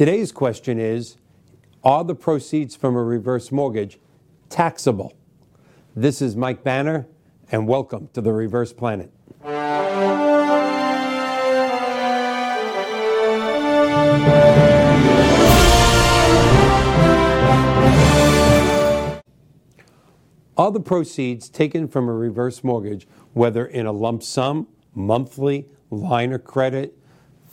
Today's question is Are the proceeds from a reverse mortgage taxable? This is Mike Banner, and welcome to the Reverse Planet. Are the proceeds taken from a reverse mortgage, whether in a lump sum, monthly, line of credit,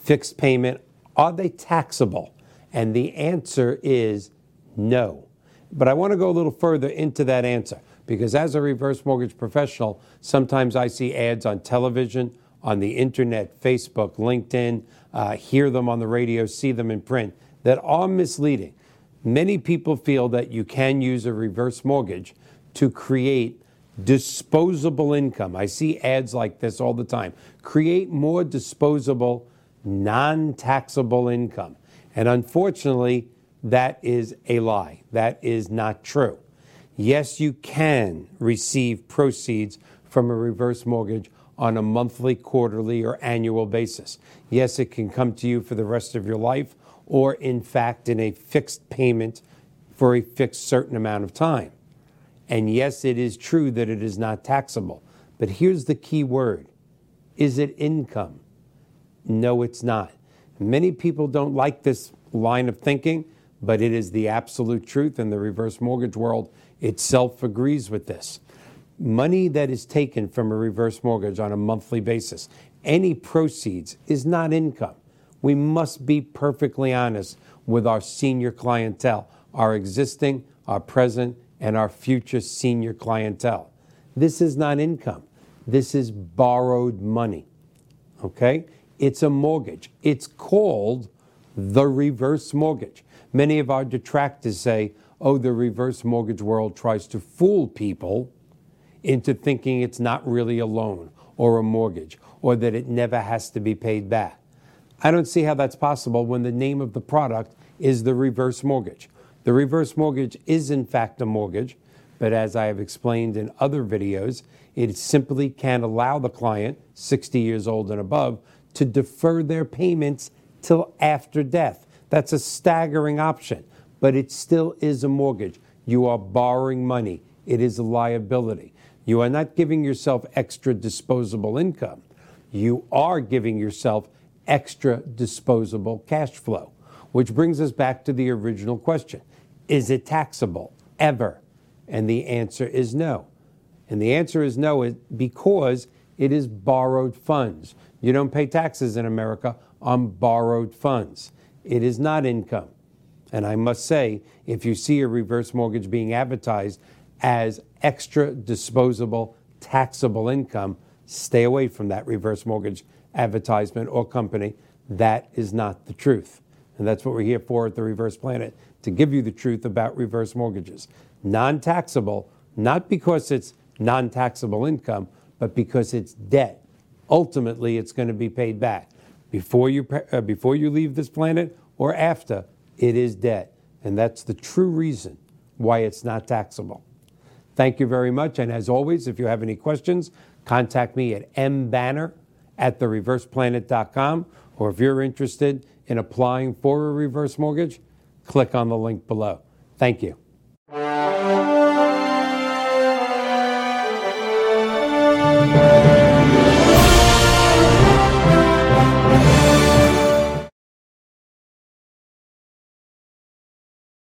fixed payment, are they taxable? And the answer is no. But I want to go a little further into that answer because as a reverse mortgage professional, sometimes I see ads on television, on the internet, Facebook, LinkedIn, uh, hear them on the radio, see them in print that are misleading. Many people feel that you can use a reverse mortgage to create disposable income. I see ads like this all the time. Create more disposable, non taxable income. And unfortunately, that is a lie. That is not true. Yes, you can receive proceeds from a reverse mortgage on a monthly, quarterly, or annual basis. Yes, it can come to you for the rest of your life, or in fact, in a fixed payment for a fixed certain amount of time. And yes, it is true that it is not taxable. But here's the key word Is it income? No, it's not. Many people don't like this line of thinking, but it is the absolute truth, and the reverse mortgage world itself agrees with this. Money that is taken from a reverse mortgage on a monthly basis, any proceeds, is not income. We must be perfectly honest with our senior clientele, our existing, our present, and our future senior clientele. This is not income. This is borrowed money. Okay? It's a mortgage. It's called the reverse mortgage. Many of our detractors say, oh, the reverse mortgage world tries to fool people into thinking it's not really a loan or a mortgage or that it never has to be paid back. I don't see how that's possible when the name of the product is the reverse mortgage. The reverse mortgage is, in fact, a mortgage, but as I have explained in other videos, it simply can't allow the client, 60 years old and above, to defer their payments till after death. That's a staggering option, but it still is a mortgage. You are borrowing money, it is a liability. You are not giving yourself extra disposable income. You are giving yourself extra disposable cash flow, which brings us back to the original question Is it taxable ever? And the answer is no. And the answer is no because it is borrowed funds. You don't pay taxes in America on borrowed funds. It is not income. And I must say, if you see a reverse mortgage being advertised as extra disposable taxable income, stay away from that reverse mortgage advertisement or company. That is not the truth. And that's what we're here for at the Reverse Planet to give you the truth about reverse mortgages. Non taxable, not because it's non taxable income, but because it's debt. Ultimately, it's going to be paid back. Before you, uh, before you leave this planet or after, it is debt. And that's the true reason why it's not taxable. Thank you very much. And as always, if you have any questions, contact me at mbanner at thereverseplanet.com. Or if you're interested in applying for a reverse mortgage, click on the link below. Thank you.